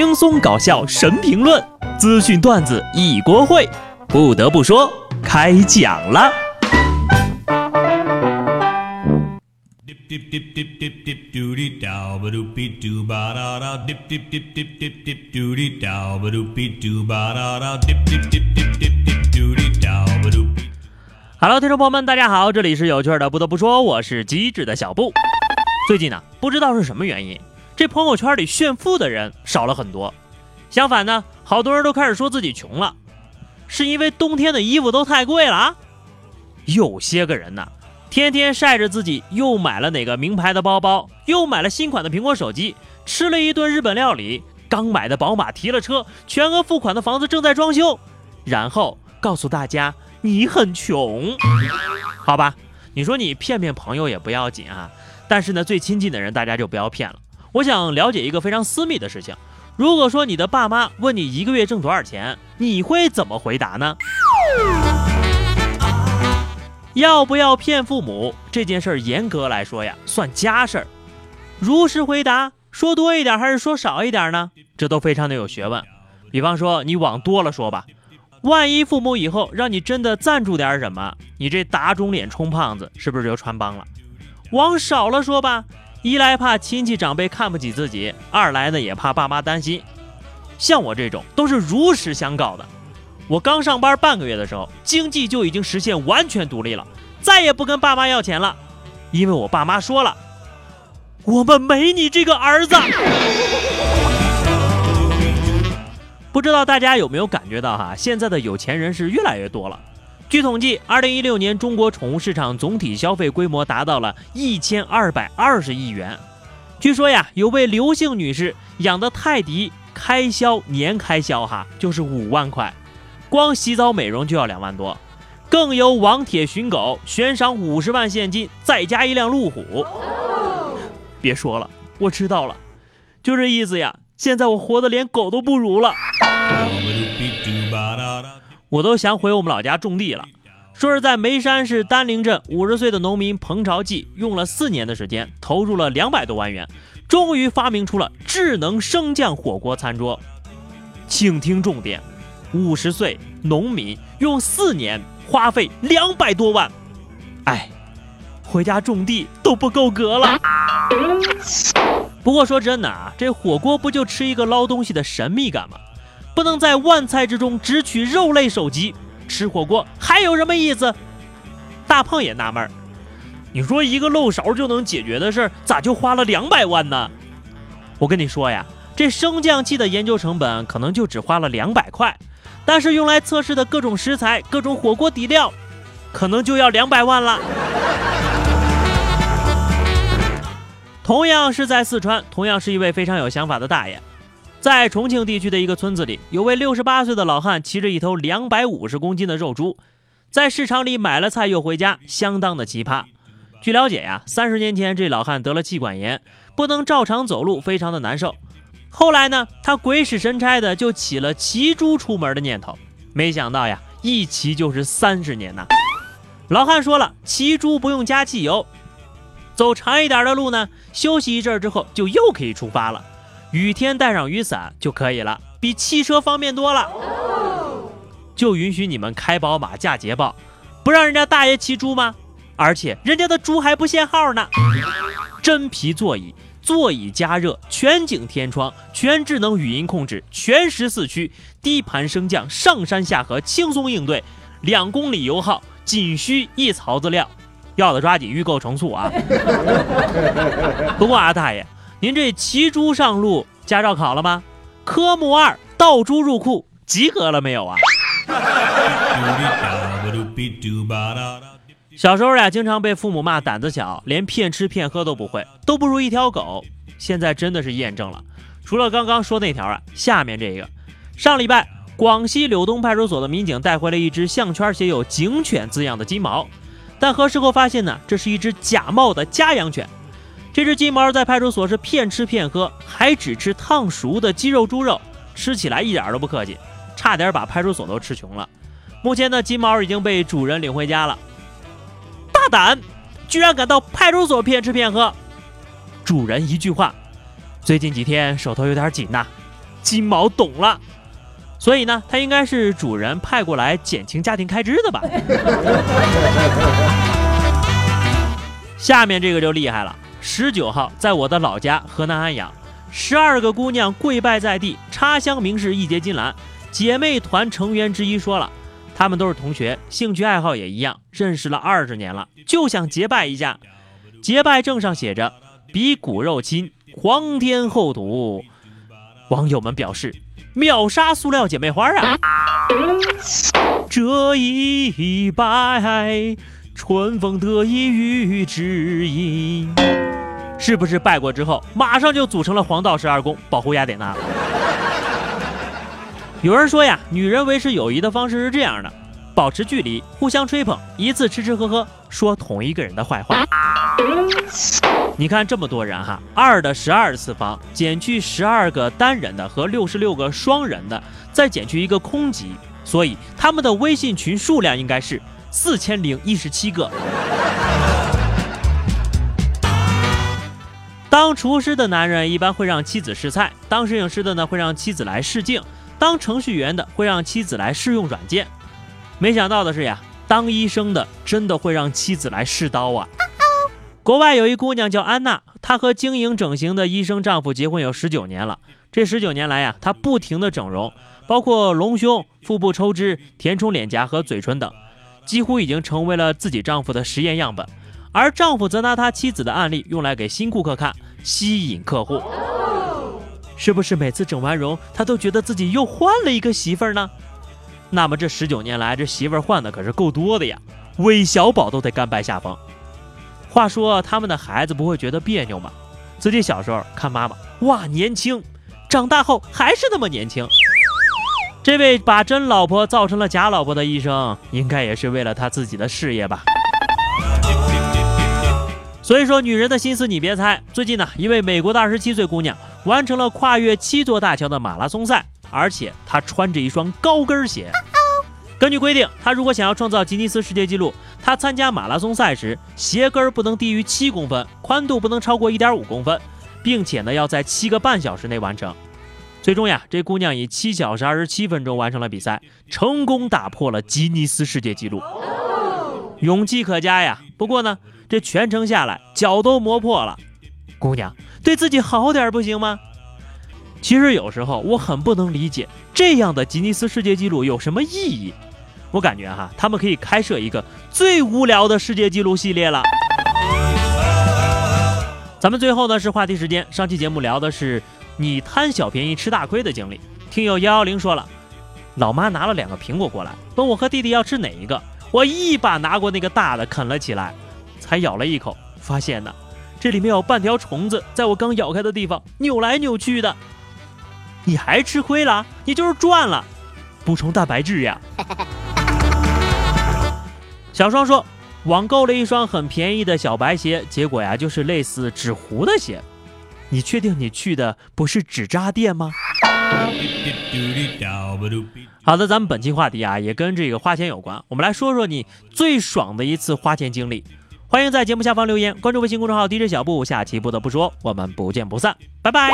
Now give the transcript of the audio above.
轻松搞笑神评论，资讯段子一锅烩。不得不说，开讲了。Hello，听众朋友们，大家好，这里是有趣的。不得不说，我是机智的小布。最近呢，不知道是什么原因。这朋友圈里炫富的人少了很多，相反呢，好多人都开始说自己穷了，是因为冬天的衣服都太贵了啊。有些个人呢，天天晒着自己又买了哪个名牌的包包，又买了新款的苹果手机，吃了一顿日本料理，刚买的宝马提了车，全额付款的房子正在装修，然后告诉大家你很穷，好吧？你说你骗骗朋友也不要紧啊，但是呢，最亲近的人大家就不要骗了。我想了解一个非常私密的事情。如果说你的爸妈问你一个月挣多少钱，你会怎么回答呢？要不要骗父母这件事儿，严格来说呀，算家事儿。如实回答，说多一点还是说少一点呢？这都非常的有学问。比方说，你往多了说吧，万一父母以后让你真的赞助点什么，你这打肿脸充胖子，是不是就穿帮了？往少了说吧。一来怕亲戚长辈看不起自己，二来呢也怕爸妈担心。像我这种都是如实相告的。我刚上班半个月的时候，经济就已经实现完全独立了，再也不跟爸妈要钱了，因为我爸妈说了，我们没你这个儿子。不知道大家有没有感觉到哈，现在的有钱人是越来越多了。据统计，二零一六年中国宠物市场总体消费规模达到了一千二百二十亿元。据说呀，有位刘姓女士养的泰迪，开销年开销哈就是五万块，光洗澡美容就要两万多，更有网帖寻狗悬赏五十万现金，再加一辆路虎。别说了，我知道了，就这意思呀。现在我活得连狗都不如了。我都想回我们老家种地了。说是在眉山市丹陵镇，五十岁的农民彭朝记用了四年的时间，投入了两百多万元，终于发明出了智能升降火锅餐桌。请听重点：五十岁农民用四年，花费两百多万。哎，回家种地都不够格了。不过说真的啊，这火锅不就吃一个捞东西的神秘感吗？不能在万菜之中只取肉类首级，吃火锅还有什么意思？大胖也纳闷儿，你说一个漏勺就能解决的事儿，咋就花了两百万呢？我跟你说呀，这升降器的研究成本可能就只花了两百块，但是用来测试的各种食材、各种火锅底料，可能就要两百万了。同样是在四川，同样是一位非常有想法的大爷。在重庆地区的一个村子里，有位六十八岁的老汉骑着一头两百五十公斤的肉猪，在市场里买了菜又回家，相当的奇葩。据了解呀，三十年前这老汉得了气管炎，不能照常走路，非常的难受。后来呢，他鬼使神差的就起了骑猪出门的念头，没想到呀，一骑就是三十年呐。老汉说了，骑猪不用加汽油，走长一点的路呢，休息一阵之后就又可以出发了。雨天带上雨伞就可以了，比汽车方便多了。就允许你们开宝马驾捷豹，不让人家大爷骑猪吗？而且人家的猪还不限号呢。真皮座椅，座椅加热，全景天窗，全智能语音控制，全时四驱，低盘升降，上山下河轻松应对，两公里油耗仅需一槽子料。要的抓紧预购重塑啊！不过啊，大爷。您这骑猪上路驾照考了吗？科目二倒猪入库及格了没有啊？小时候呀，经常被父母骂胆子小，连骗吃骗喝都不会，都不如一条狗。现在真的是验证了。除了刚刚说那条啊，下面这个，上礼拜广西柳东派出所的民警带回了一只项圈写有“警犬”字样的金毛，但核实后发现呢，这是一只假冒的家养犬。这只金毛在派出所是骗吃骗喝，还只吃烫熟的鸡肉、猪肉，吃起来一点都不客气，差点把派出所都吃穷了。目前呢，金毛已经被主人领回家了。大胆，居然敢到派出所骗吃骗喝！主人一句话：最近几天手头有点紧呐，金毛懂了，所以呢，它应该是主人派过来减轻家庭开支的吧。下面这个就厉害了，十九号在我的老家河南安阳，十二个姑娘跪拜在地，插香明示，义结金兰。姐妹团成员之一说了，她们都是同学，兴趣爱好也一样，认识了二十年了，就想结拜一下。结拜证上写着“比骨肉亲，皇天厚土”。网友们表示：“秒杀塑料姐妹花啊！” 这一拜，春风得意与知音，是不是拜过之后，马上就组成了黄道十二宫，保护雅典娜？有人说呀，女人维持友谊的方式是这样的：保持距离，互相吹捧，一次吃吃喝喝，说同一个人的坏话。你看这么多人哈，二的十二次方减去十二个单人的和六十六个双人的，再减去一个空集，所以他们的微信群数量应该是四千零一十七个。当厨师的男人一般会让妻子试菜，当摄影师的呢会让妻子来试镜。当程序员的会让妻子来试用软件，没想到的是呀，当医生的真的会让妻子来试刀啊！国外有一姑娘叫安娜，她和经营整形的医生丈夫结婚有十九年了。这十九年来呀，她不停的整容，包括隆胸、腹部抽脂、填充脸颊和嘴唇等，几乎已经成为了自己丈夫的实验样本。而丈夫则拿他妻子的案例用来给新顾客看，吸引客户。是不是每次整完容，他都觉得自己又换了一个媳妇儿呢？那么这十九年来，这媳妇儿换的可是够多的呀，韦小宝都得甘拜下风。话说他们的孩子不会觉得别扭吗？自己小时候看妈妈，哇年轻，长大后还是那么年轻。这位把真老婆造成了假老婆的医生，应该也是为了他自己的事业吧。所以说，女人的心思你别猜。最近呢，一位美国的二十七岁姑娘。完成了跨越七座大桥的马拉松赛，而且她穿着一双高跟鞋。根据规定，她如果想要创造吉尼斯世界纪录，她参加马拉松赛时鞋跟不能低于七公分，宽度不能超过一点五公分，并且呢要在七个半小时内完成。最终呀，这姑娘以七小时二十七分钟完成了比赛，成功打破了吉尼斯世界纪录，勇气可嘉呀。不过呢，这全程下来脚都磨破了。姑娘，对自己好点不行吗？其实有时候我很不能理解这样的吉尼斯世界纪录有什么意义。我感觉哈，他们可以开设一个最无聊的世界纪录系列了。咱们最后呢是话题时间，上期节目聊的是你贪小便宜吃大亏的经历。听友幺幺零说了，老妈拿了两个苹果过来，问我和弟弟要吃哪一个，我一把拿过那个大的啃了起来，才咬了一口，发现呢。这里面有半条虫子，在我刚咬开的地方扭来扭去的。你还吃亏了？你就是赚了，补充蛋白质呀。小双说，网购了一双很便宜的小白鞋，结果呀就是类似纸糊的鞋。你确定你去的不是纸扎店吗？好的，咱们本期话题啊也跟这个花钱有关，我们来说说你最爽的一次花钱经历。欢迎在节目下方留言，关注微信公众号 DJ 小布，下期不得不说，我们不见不散，拜拜。